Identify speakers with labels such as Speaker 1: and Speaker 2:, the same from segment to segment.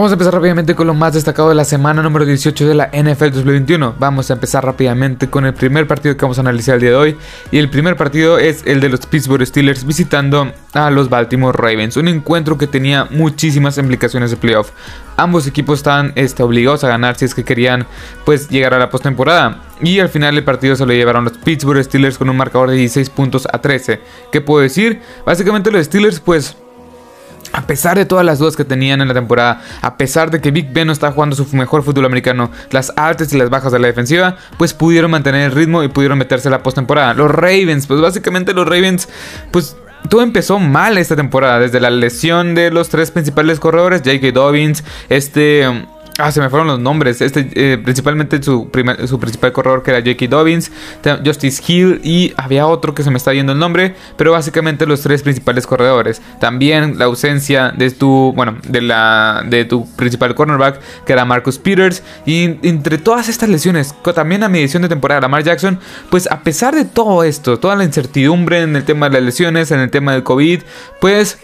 Speaker 1: Vamos a empezar rápidamente con lo más destacado de la semana número 18 de la NFL 2021. Vamos a empezar rápidamente con el primer partido que vamos a analizar el día de hoy. Y el primer partido es el de los Pittsburgh Steelers visitando a los Baltimore Ravens. Un encuentro que tenía muchísimas implicaciones de playoff. Ambos equipos estaban este, obligados a ganar si es que querían pues, llegar a la postemporada. Y al final el partido se lo llevaron los Pittsburgh Steelers con un marcador de 16 puntos a 13. ¿Qué puedo decir? Básicamente los Steelers pues a pesar de todas las dudas que tenían en la temporada, a pesar de que Big Ben no está jugando su mejor fútbol americano, las altas y las bajas de la defensiva, pues pudieron mantener el ritmo y pudieron meterse a la postemporada. Los Ravens, pues básicamente los Ravens, pues todo empezó mal esta temporada, desde la lesión de los tres principales corredores, J.K. Dobbins, este Ah, se me fueron los nombres. Este, eh, principalmente su, su principal corredor que era J.K. Dobbins, Justice Hill y había otro que se me está yendo el nombre, pero básicamente los tres principales corredores. También la ausencia de tu, bueno, de la de tu principal cornerback que era Marcus Peters y entre todas estas lesiones, también a mi edición de temporada Lamar Jackson, pues a pesar de todo esto, toda la incertidumbre en el tema de las lesiones, en el tema del COVID, pues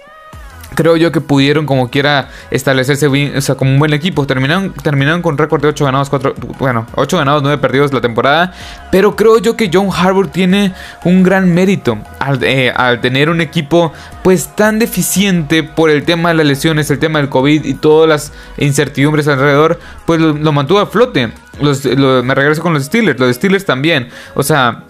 Speaker 1: creo yo que pudieron como quiera establecerse sea, como un buen equipo. Terminaron, terminaron con récord de 8 ganados, 4, bueno, 8 ganados, 9 perdidos la temporada. Pero creo yo que John Harbour tiene un gran mérito al, eh, al, tener un equipo pues tan deficiente por el tema de las lesiones, el tema del COVID y todas las incertidumbres alrededor, pues lo, mantuvo a flote. me regreso con los Steelers, los Steelers también. O sea,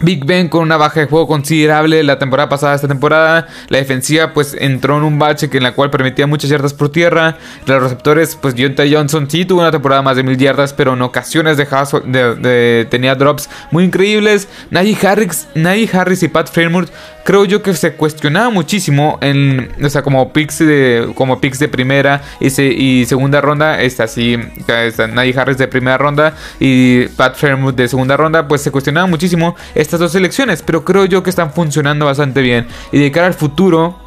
Speaker 1: Big Ben con una baja de juego considerable la temporada pasada, esta temporada. La defensiva pues entró en un bache que en la cual permitía muchas yardas por tierra. Los receptores pues Deontay Johnson sí tuvo una temporada más de mil yardas, pero en ocasiones dejaba de, tenía drops muy increíbles. Najee Harris, Harris y Pat Fairmouth creo yo que se cuestionaba muchísimo en, o sea, como picks de, como picks de primera y, segunda ronda, está así, está Najee Harris de primera ronda y Pat Fairmouth de segunda ronda, pues se cuestionaba muchísimo estas dos selecciones, pero creo yo que están funcionando bastante bien. Y de cara al futuro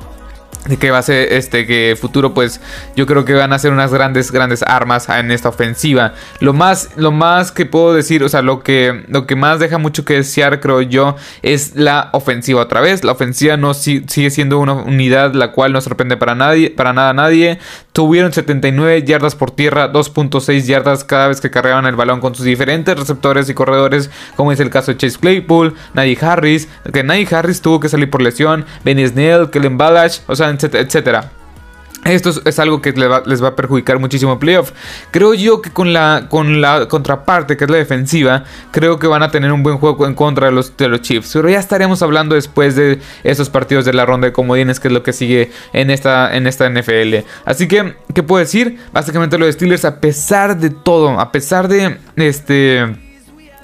Speaker 1: de que va a ser este que futuro pues yo creo que van a ser unas grandes grandes armas en esta ofensiva. Lo más lo más que puedo decir o sea lo que lo que más deja mucho que desear creo yo es la ofensiva otra vez. La ofensiva no sigue siendo una unidad la cual no sorprende para nadie para nada nadie. Tuvieron 79 yardas por tierra 2.6 yardas cada vez que cargaban el balón con sus diferentes receptores y corredores como es el caso de Chase Claypool Najee Harris que Najee Harris tuvo que salir por lesión Benny Snell Kellen Balash o sea etcétera. Esto es algo que les va, a perjudicar muchísimo playoff. Creo yo que con la, con la contraparte, que es la defensiva, creo que van a tener un buen juego en contra de los, de los Chiefs. Pero ya estaremos hablando después de esos partidos de la ronda de comodines, que es lo que sigue en esta, en esta NFL. Así que, ¿qué puedo decir? Básicamente los Steelers, a pesar de todo, a pesar de este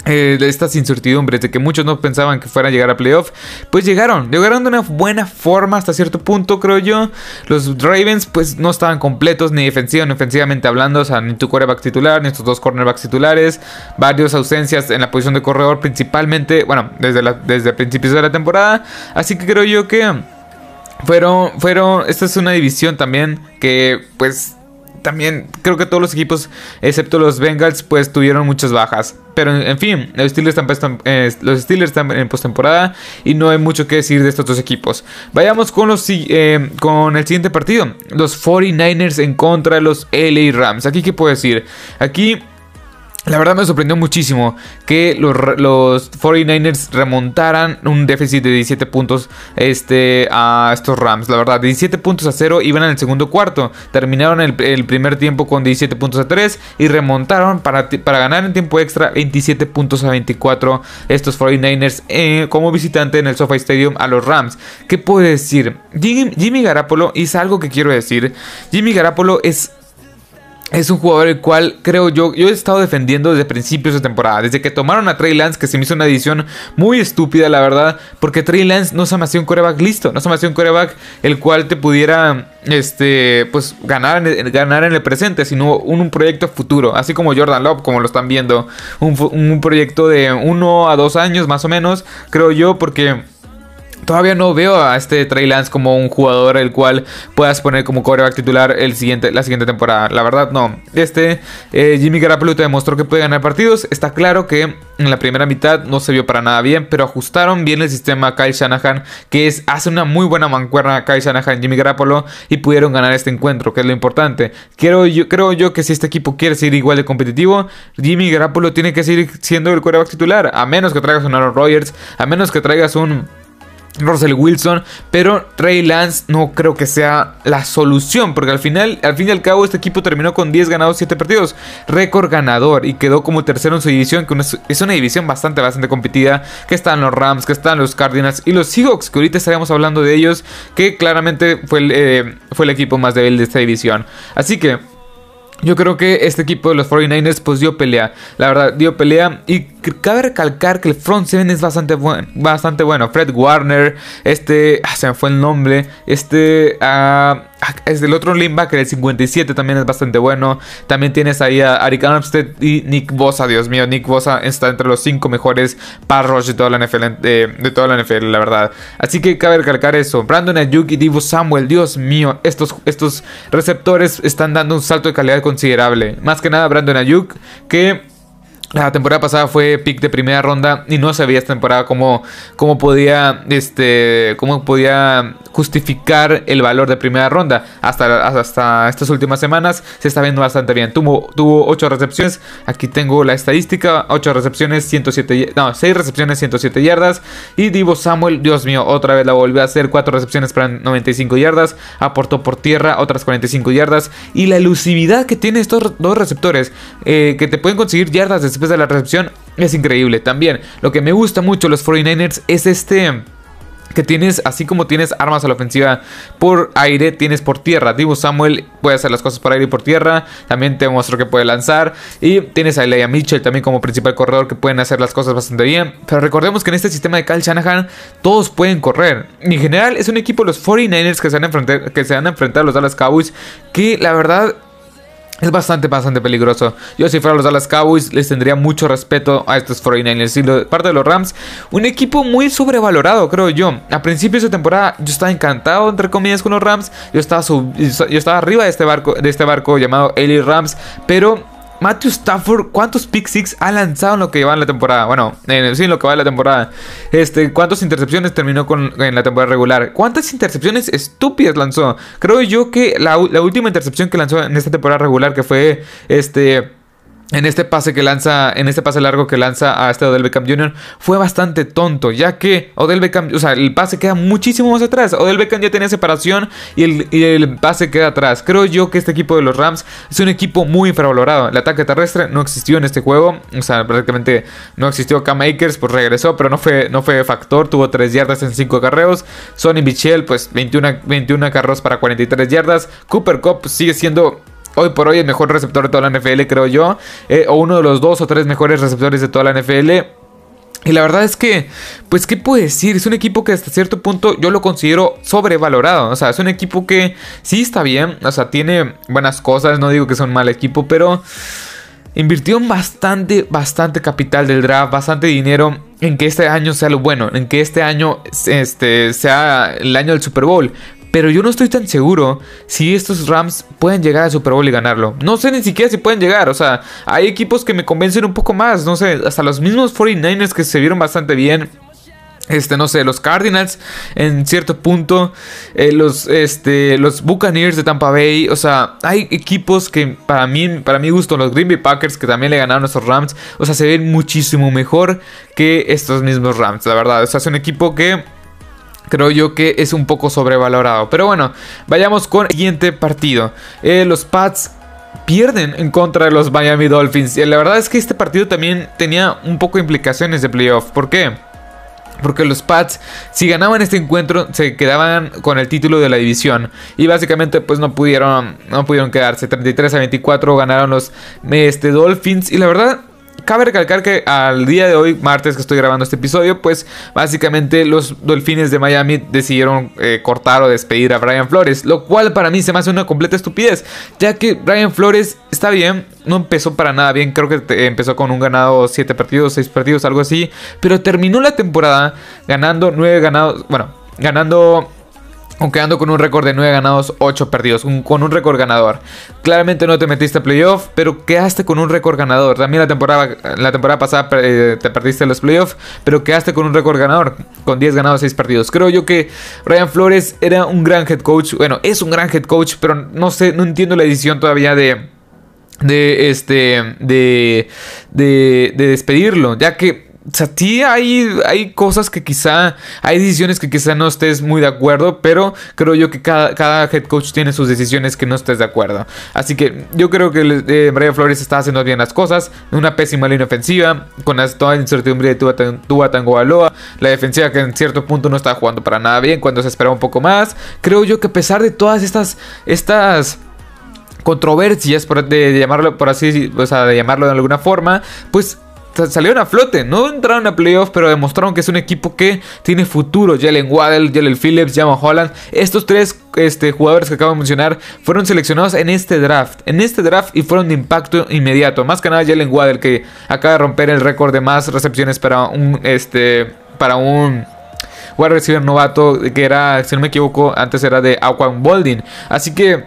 Speaker 1: eh, estas incertidumbres de que muchos no pensaban que fueran a llegar a playoff, pues llegaron, llegaron de una buena forma hasta cierto punto, creo yo. Los Ravens, pues no estaban completos, ni defensiva ni ofensivamente hablando, o sea, ni tu quarterback titular, ni tus dos cornerbacks titulares, varias ausencias en la posición de corredor, principalmente, bueno, desde, desde principios de la temporada. Así que creo yo que fueron, fueron, esta es una división también que, pues, también creo que todos los equipos, excepto los Bengals, pues tuvieron muchas bajas. Pero en fin, los Steelers están, eh, los Steelers están en postemporada y no hay mucho que decir de estos dos equipos. Vayamos con, los, eh, con el siguiente partido. Los 49ers en contra de los LA Rams. Aquí qué puedo decir. Aquí la verdad me sorprendió muchísimo que los, los 49ers remontaran un déficit de 17 puntos este, a estos Rams. La verdad, 17 puntos a 0 iban en el segundo cuarto. Terminaron el, primer tiempo con 17 puntos a 3 y remontaron para, para, ganar en tiempo extra 27 puntos a 24 estos 49ers eh, como visitante en el SoFi Stadium a los Rams. ¿Qué puedo decir? Jimmy, Jimmy Garapolo hizo algo que quiero decir. Jimmy Garapolo es es un jugador el cual creo yo, yo he estado defendiendo desde principios de temporada, desde que tomaron a Trey Lance, que se me hizo una edición muy estúpida, la verdad, porque Trey Lance no se me hacía un coreback listo, no se me hacía un coreback el cual te pudiera, este, pues ganar, ganar en el presente, sino un, proyecto futuro, así como Jordan Love, como lo están viendo, un, un proyecto de uno a dos años más o menos, creo yo, porque Todavía no veo a este Trey Lance como un jugador el cual puedas poner como coreback titular el siguiente, la siguiente temporada. La verdad, no. Este eh, Jimmy Garoppolo te demostró que puede ganar partidos. Está claro que en la primera mitad no se vio para nada bien, pero ajustaron bien el sistema Kyle Shanahan, que es, hace una muy buena mancuerna a Kyle Shanahan y Jimmy Garoppolo y pudieron ganar este encuentro, que es lo importante. Creo yo, creo yo que si este equipo quiere seguir igual de competitivo, Jimmy Garoppolo tiene que seguir siendo el coreback titular, a menos que traigas un Aaron Rodgers, a menos que traigas un Russell Wilson, pero Trey Lance no creo que sea la solución, porque al final, al fin y al cabo, este equipo terminó con 10 ganados, 7 partidos, récord ganador y quedó como tercero en su división, que es una división bastante, bastante competida, que están los Rams, que están los Cardinals y los Seahawks, que ahorita estaríamos hablando de ellos, que claramente fue el, eh, fue el equipo más débil de esta división. Así que yo creo que este equipo de los 49ers pues dio pelea. La verdad, dio pelea. Y cabe recalcar que el front seven es bastante, bastante bueno. Fred Warner, este... Ah, se me fue el nombre. Este... Uh, es el otro linebacker, el 57 también es bastante bueno. También tienes ahí a Arik Armstead y Nick Bosa. Dios mío, Nick Bosa está entre los 5 mejores parros de toda la NFL, de, toda la NFL, la verdad. Así que cabe recalcar eso. Brandon Ayuk y Divo Samuel, Dios mío, estos, estos receptores están dando un salto de calidad considerable. Más que nada Brandon Ayuk, que la temporada pasada fue pick de primera ronda y no sabía esta temporada cómo, cómo, podía, este, cómo podía justificar el valor de primera ronda. Hasta, hasta estas últimas semanas se está viendo bastante bien. Tuvo, tuvo 8 recepciones. Aquí tengo la estadística. 8 recepciones, 107, no, 6 recepciones, 107 yardas. Y Divo Samuel, Dios mío, otra vez la volvió a hacer. 4 recepciones para 95 yardas. Aportó por tierra otras 45 yardas. Y la elusividad que tiene estos dos receptores, eh, que te pueden conseguir yardas desde después de la recepción es increíble. También lo que me gusta mucho los 49ers es este que tienes, así como tienes armas a la ofensiva por aire, tienes por tierra. Divo Samuel puede hacer las cosas por aire y por tierra. También te muestro que puede lanzar. Y tienes a Leia Mitchell también como principal corredor que pueden hacer las cosas bastante bien. Pero recordemos que en este sistema de Kyle Shanahan todos pueden correr. En general es un equipo, los 49ers que se, van a que se van a enfrentar a los Dallas Cowboys, que la verdad es bastante, bastante peligroso. Yo si fuera los Dallas Cowboys les tendría mucho respeto a estos 49ers. Y parte de los Rams, un equipo muy sobrevalorado, creo yo. A principios de temporada yo estaba encantado, entre comillas, con los Rams. Yo estaba, yo estaba arriba de este barco, de este barco llamado Ellie Rams. Pero Matthew Stafford, ¿cuántos pick six ha lanzado en lo que va en la temporada? Bueno, en, sí, en lo que va en la temporada. Este, ¿cuántas intercepciones terminó con, en la temporada regular? ¿Cuántas intercepciones estúpidas lanzó? Creo yo que la, la última intercepción que lanzó en esta temporada regular, que fue este en este pase que lanza, en este pase largo que lanza a este Odell Beckham Jr. fue bastante tonto, ya que Odell Beckham, o sea, el pase queda muchísimo más atrás. Odell Beckham ya tenía separación y el, el, pase queda atrás. Creo yo que este equipo de los Rams es un equipo muy infravalorado. El ataque terrestre no existió en este juego, o sea, prácticamente no existió. Cam Akers, pues regresó, pero no fue, no fue factor. Tuvo 3 yardas en 5 carreos. Sonny Michel, pues 21, 21 carros para 43 yardas. Cooper Cup sigue siendo hoy por hoy el mejor receptor de toda la NFL, creo yo. Eh, o uno de los dos o tres mejores receptores de toda la NFL. Y la verdad es que, pues, ¿qué puedo decir? Es un equipo que hasta cierto punto yo lo considero sobrevalorado. O sea, es un equipo que sí está bien, o sea, tiene buenas cosas, no digo que sea un mal equipo, pero invirtió bastante, bastante capital del draft, bastante dinero en que este año sea lo bueno, en que este año este, sea el año del Super Bowl. Pero yo no estoy tan seguro si estos Rams pueden llegar al Super Bowl y ganarlo. No sé ni siquiera si pueden llegar. O sea, hay equipos que me convencen un poco más. No sé, hasta los mismos 49ers que se vieron bastante bien. Este, no sé, los Cardinals en cierto punto, eh, los, este, los Buccaneers de Tampa Bay, o sea, hay equipos que para mí, para mi gusto, los Green Bay Packers que también le ganaron a estos Rams, o sea, se ven muchísimo mejor que estos mismos Rams, la verdad, o sea, es un equipo que creo yo que es un poco sobrevalorado. Pero bueno, vayamos con el siguiente partido. Eh, los Pats pierden en contra de los Miami Dolphins. Y la verdad es que este partido también tenía un poco de implicaciones de playoff. ¿Por qué? Porque los Pats, si ganaban este encuentro, se quedaban con el título de la división. Y básicamente, pues no pudieron, no pudieron quedarse. 33 a 24 ganaron los este, Dolphins. Y la verdad, Cabe recalcar que al día de hoy, martes que estoy grabando este episodio, pues básicamente los Dolphines de Miami decidieron eh, cortar o despedir a Brian Flores, lo cual para mí se me hace una completa estupidez, ya que Brian Flores está bien, no empezó para nada bien, creo que empezó con un ganado 7 partidos, 6 partidos, algo así, pero terminó la temporada ganando 9 ganados, bueno, ganando o quedando con un récord de 9 ganados, 8 perdidos, con un récord ganador. Claramente no te metiste a playoff, pero quedaste con un récord ganador. También la temporada, la temporada pasada eh, te perdiste los playoffs, pero quedaste con un récord ganador, con 10 ganados, 6 perdidos. Creo yo que Ryan Flores era un gran head coach, bueno, es un gran head coach, pero no sé, no entiendo la decisión todavía de de este de, de, de despedirlo ya que o sea, sí hay, hay cosas que quizá, hay decisiones que quizá no estés muy de acuerdo, pero creo yo que cada, head coach tiene sus decisiones que no estés de acuerdo. Así que yo creo que eh, Brian Flores está haciendo bien las cosas, una pésima línea ofensiva, con toda la incertidumbre de Tua Aloa, la defensiva que en cierto punto no está jugando para nada bien cuando se esperaba un poco más. Creo yo que a pesar de todas estas, estas controversias, por, de, llamarlo por así, o sea, de llamarlo de alguna forma, pues salieron a flote. No entraron a playoffs, pero demostraron que es un equipo que tiene futuro. Jalen Waddell, Jalen Phillips, Jamal Holland. Estos tres este, jugadores que acabo de mencionar fueron seleccionados en este draft. En este draft y fueron de impacto inmediato. Más que nada Jalen Waddell que acaba de romper el récord de más recepciones para un... Este, para un wide receiver novato que era, si no me equivoco, antes era de Aquan Bolding. Así que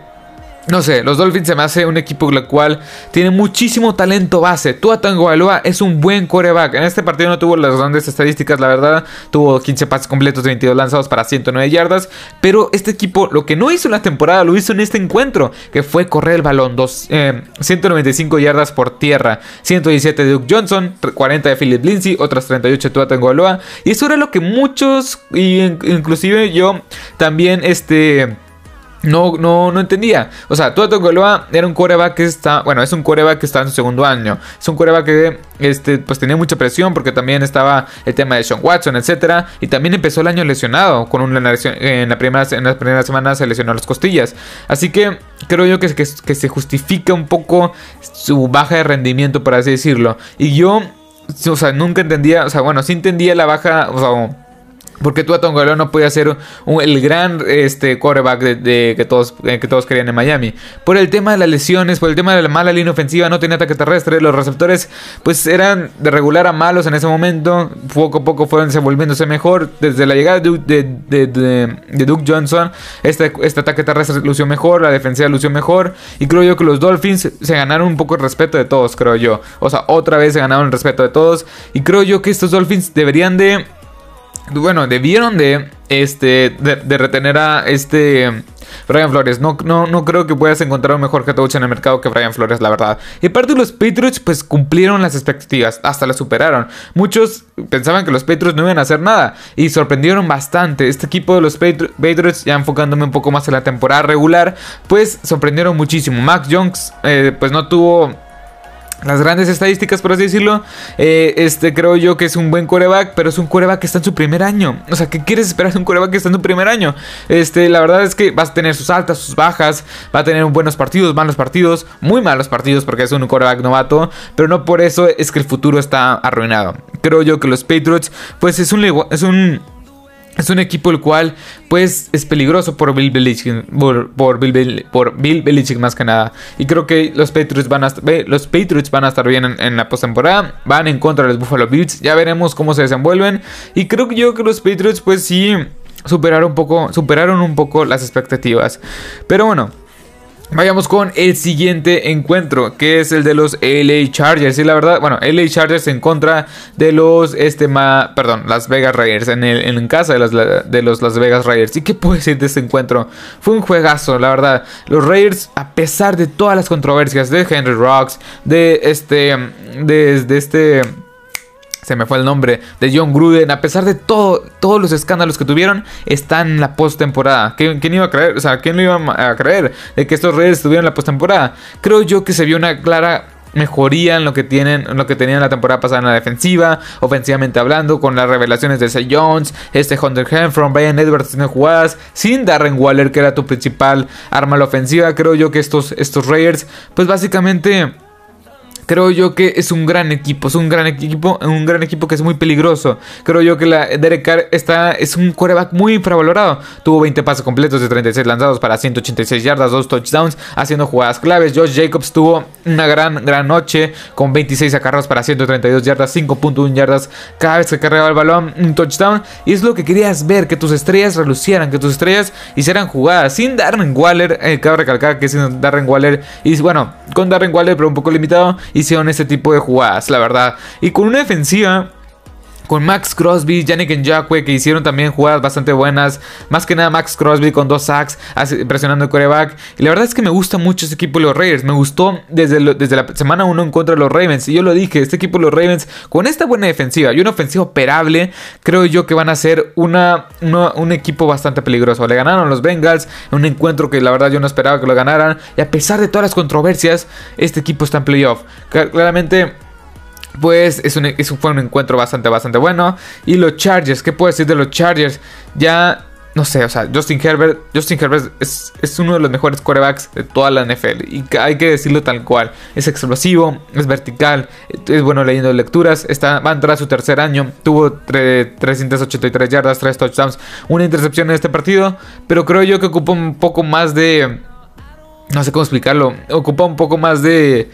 Speaker 1: no sé, los Dolphins se me hace un equipo el cual tiene muchísimo talento base. Tua Tagovailoa es un buen coreback. En este partido no tuvo las grandes estadísticas, la verdad. Tuvo 15 pases completos, 22 lanzados para 109 yardas. Pero este equipo lo que no hizo en la temporada lo hizo en este encuentro, que fue correr el balón. 195 eh, yardas por tierra, 117 de Duke Johnson, 40 de Philip Lindsay, otras 38 de Tua Tagovailoa. Y eso era lo que muchos, inclusive yo también, este no, no, no entendía. O sea, Tua Tagovailoa era un coreback que está, bueno, es un coreback que está en su segundo año. Es un coreback que, este, pues tenía mucha presión porque también estaba el tema de Sean Watson, etcétera, y también empezó el año lesionado con una lesión en la primera, en las primeras semanas se lesionó las costillas. Así que creo yo que, que, que se justifica un poco su baja de rendimiento, por así decirlo. Y yo, o sea, nunca entendía, o sea, bueno, sí entendía la baja, o sea, porque Tua Tagovailoa no podía ser el gran este, quarterback de, que, todos, eh, que todos querían en Miami. Por el tema de las lesiones, por el tema de la mala línea ofensiva, no tenía ataque terrestre. Los receptores pues eran de regular a malos en ese momento. Poco a poco fueron desenvolviéndose mejor. Desde la llegada de, de, Duke Johnson, este, este ataque terrestre lució mejor, la defensiva lució mejor. Y creo yo que los Dolphins se ganaron un poco el respeto de todos, creo yo. O sea, otra vez se ganaron el respeto de todos. Y creo yo que estos Dolphins deberían de bueno, debieron de, este, de, retener a este Brian Flores. No, no, no creo que puedas encontrar un mejor coach en el mercado que Brian Flores, la verdad. Y aparte los Patriots pues cumplieron las expectativas, hasta las superaron. Muchos pensaban que los Patriots no iban a hacer nada y sorprendieron bastante. Este equipo de los Patriots, ya enfocándome un poco más en la temporada regular, pues sorprendieron muchísimo. Max Jones eh, pues no tuvo las grandes estadísticas, por así decirlo. Eh, este creo yo que es un buen coreback, pero es un coreback que está en su primer año. O sea, ¿qué quieres esperar de un coreback que está en su primer año? Este, la verdad es que vas a tener sus altas, sus bajas, va a tener buenos partidos, malos partidos, muy malos partidos porque es un coreback novato, pero no por eso es que el futuro está arruinado. Creo yo que los Patriots, pues es un, es un es un equipo el cual, pues, es peligroso por Bill Belichick, por, Bill, Belichick más que nada. Y creo que los Patriots van a, los Patriots van a estar bien en, la postemporada. Van en contra de los Buffalo Bills. Ya veremos cómo se desenvuelven. Y creo que yo que los Patriots, pues sí, superaron un poco, superaron un poco las expectativas. Pero bueno. Vayamos con el siguiente encuentro, que es el de los LA Chargers. Y la verdad, bueno, LA Chargers en contra de los, este, ma, perdón, Las Vegas Raiders, en, el, en casa de los, de los Las Vegas Raiders. ¿Y qué puedo decir de este encuentro? Fue un juegazo, la verdad. Los Raiders, a pesar de todas las controversias de Henry Rocks, de este, de este se me fue el nombre, de John Gruden, a pesar de todo, todos los escándalos que tuvieron, están en la postemporada. ¿Quién, ¿Quién iba a creer? O sea, ¿quién lo iba a creer de que estos Reyes estuvieran en la postemporada? Creo yo que se vio una clara mejoría en lo que tienen en lo que tenían la temporada pasada en la defensiva ofensivamente hablando con las revelaciones de Zay Jones este Hunter Henfron Brian Edwards en jugadas sin Darren Waller que era tu principal arma a la ofensiva creo yo que estos estos Raiders pues básicamente Creo yo que es un gran equipo, es un gran equipo, un gran equipo que es muy peligroso. Creo yo que la Derek Carr está, es un quarterback muy infravalorado. Tuvo 20 pasos completos de 36 lanzados para 186 yardas, 2 touchdowns, haciendo jugadas claves. Josh Jacobs tuvo una gran, gran noche con 26 acarros para 132 yardas, 5.1 yardas cada vez que cargaba el balón, un touchdown. Y es lo que querías ver, que tus estrellas relucieran, que tus estrellas hicieran jugadas. Sin Darren Waller, eh, cabe recalcar que sin Darren Waller, y bueno, con Darren Waller, pero un poco limitado hicieron ese tipo de jugadas, la verdad. Y con una defensiva con Max Crosby, Yannick Njakwe, que hicieron también jugadas bastante buenas. Más que nada Max Crosby con dos sacks, presionando el coreback. Y la verdad es que me gusta mucho este equipo de los Raiders. Me gustó desde, desde la semana 1 en contra de los Ravens. Y yo lo dije, este equipo de los Ravens, con esta buena defensiva y una ofensiva operable, creo yo que van a ser una, un equipo bastante peligroso. Le ganaron los Bengals en un encuentro que la verdad yo no esperaba que lo ganaran. Y a pesar de todas las controversias, este equipo está en playoff. Claramente pues es fue un encuentro bastante, bastante bueno. Y los Chargers, ¿qué puedo decir de los Chargers? Ya, no sé, o sea, Justin Herbert, Justin Herbert es, uno de los mejores quarterbacks de toda la NFL. Y hay que decirlo tal cual. Es explosivo, es vertical, es bueno leyendo lecturas. Está, va a entrar a su tercer año. Tuvo 383 yardas, 3 touchdowns, una intercepción en este partido. Pero creo yo que ocupa un poco más de... No sé cómo explicarlo. Ocupa un poco más de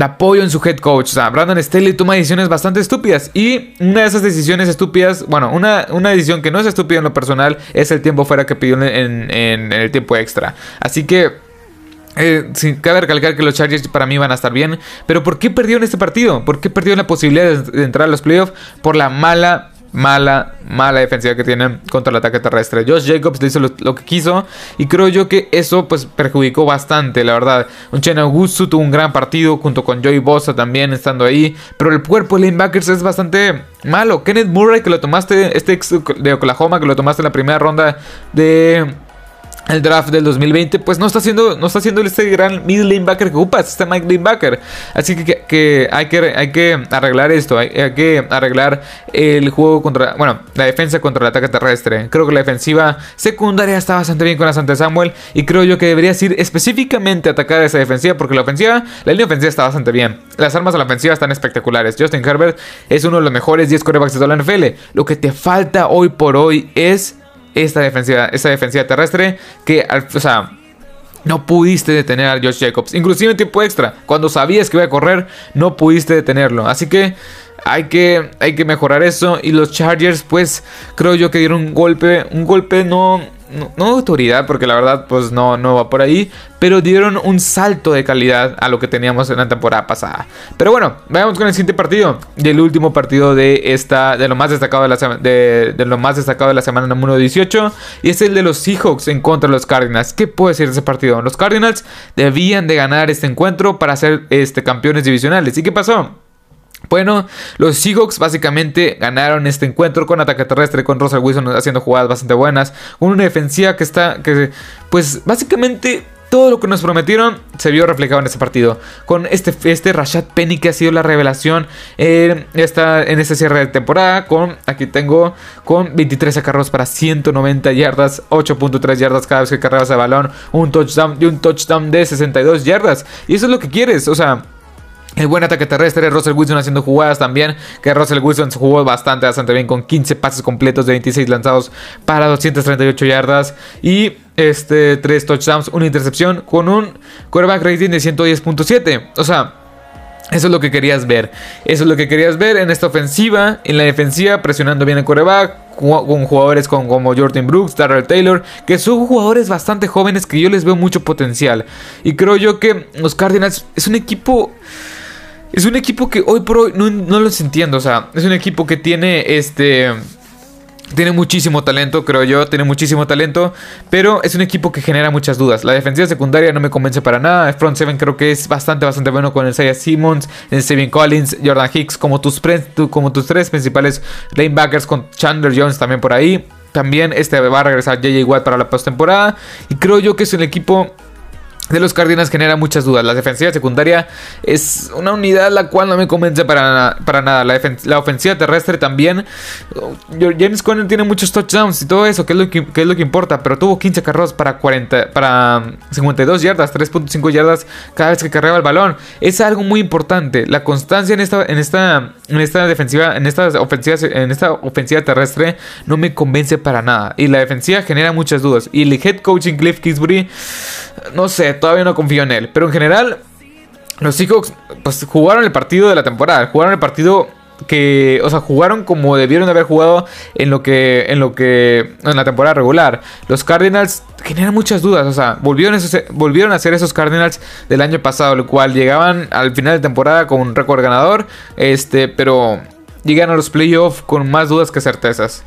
Speaker 1: apoyo en su head coach. O sea, Brandon Staley toma decisiones bastante estúpidas. Y una de esas decisiones estúpidas, bueno, una, una decisión que no es estúpida en lo personal, es el tiempo fuera que pidió en, el tiempo extra. Así que eh, cabe recalcar que los Chargers para mí van a estar bien. Pero ¿por qué perdió en este partido? ¿Por qué perdió la posibilidad de entrar a los playoffs? Por la mala mala, mala defensiva que tienen contra el ataque terrestre. Josh Jacobs le hizo lo, que quiso y creo yo que eso pues perjudicó bastante, la verdad. Un Chen Augusto tuvo un gran partido junto con Joey Bosa también estando ahí, pero el cuerpo de linebackers es bastante malo. Kenneth Murray que lo tomaste, este ex de Oklahoma que lo tomaste en la primera ronda de el draft del 2020, pues no está haciendo, no está haciendo este gran mid linebacker que ocupas, este Mike linebacker. Así que, hay que hay que arreglar esto, hay, que arreglar el juego contra, bueno, la defensa contra el ataque terrestre. Creo que la defensiva secundaria está bastante bien con la Santa Samuel y creo yo que deberías ir específicamente a atacar esa defensiva porque la ofensiva, la línea ofensiva está bastante bien. Las armas de la ofensiva están espectaculares. Justin Herbert es uno de los mejores 10 corebacks de toda la NFL. Lo que te falta hoy por hoy es esta defensiva, esta defensiva terrestre que, o sea, no pudiste detener a Josh Jacobs. Inclusive en tiempo extra, cuando sabías que iba a correr, no pudiste detenerlo. Así que hay que, hay que mejorar eso. Y los Chargers, pues, creo yo que dieron un golpe, un golpe no no, de autoridad, porque la verdad pues no, no va por ahí, pero dieron un salto de calidad a lo que teníamos en la temporada pasada. Pero bueno, vayamos con el siguiente partido y el último partido de esta, de lo más destacado de la, de lo más destacado de la semana número 18 y es el de los Seahawks en contra de los Cardinals. ¿Qué puedo decir de ese partido? Los Cardinals debían de ganar este encuentro para ser este, campeones divisionales. ¿Y qué pasó? Bueno, los Seahawks básicamente ganaron este encuentro con ataque terrestre, con Russell Wilson haciendo jugadas bastante buenas, con una defensiva que está, que pues básicamente todo lo que nos prometieron se vio reflejado en este partido. Con este, este Rashad Penny que ha sido la revelación en, en este cierre de temporada. Con, aquí tengo, con 23 acarros para 190 yardas, 8.3 yardas cada vez que cargas el balón, un touchdown y un touchdown de 62 yardas. Y eso es lo que quieres, o sea... El buen ataque terrestre, Russell Wilson haciendo jugadas también, que Russell Wilson jugó bastante, bastante bien con 15 pases completos de 26 lanzados para 238 yardas y este 3 touchdowns, una intercepción con un quarterback rating de 110.7. O sea, eso es lo que querías ver. Eso es lo que querías ver en esta ofensiva, en la defensiva, presionando bien el quarterback, con jugadores como Jordan Brooks, Darrell Taylor, que son jugadores bastante jóvenes que yo les veo mucho potencial. Y creo yo que los Cardinals es un equipo es un equipo que hoy por hoy no, no los entiendo. O sea, es un equipo que tiene este. Tiene muchísimo talento, creo yo, tiene muchísimo talento, pero es un equipo que genera muchas dudas. La defensiva secundaria no me convence para nada. Front seven creo que es bastante, bastante bueno con el Isaiah Simmons, el Steven Collins, Jordan Hicks como tus, tres principales lanebackers con Chandler Jones también por ahí. También este va a regresar JJ Watt para la postemporada. Y creo yo que es un equipo de los Cardinals genera muchas dudas. La defensiva secundaria es una unidad la cual no me convence para, para nada. La, ofensiva terrestre también. James Conner tiene muchos touchdowns y todo eso, que es lo que, es lo que importa. Pero tuvo 15 carros para, 40, para 52 yardas, 3.5 yardas cada vez que cargaba el balón. Es algo muy importante. La constancia en esta, en esta, en esta defensiva, en esta ofensiva, en esta ofensiva terrestre no me convence para nada. Y la defensiva genera muchas dudas. Y el head coaching Cliff Kingsbury, no sé todavía no confío en él. Pero en general, los Seahawks pues, jugaron el partido de la temporada. Jugaron el partido que, o sea, jugaron como debieron haber jugado en lo que, en lo que, en la temporada regular. Los Cardinals generan muchas dudas, o sea, volvieron, volvieron a ser esos Cardinals del año pasado, lo cual llegaban al final de temporada con un récord ganador, este, pero llegan a los playoffs con más dudas que certezas.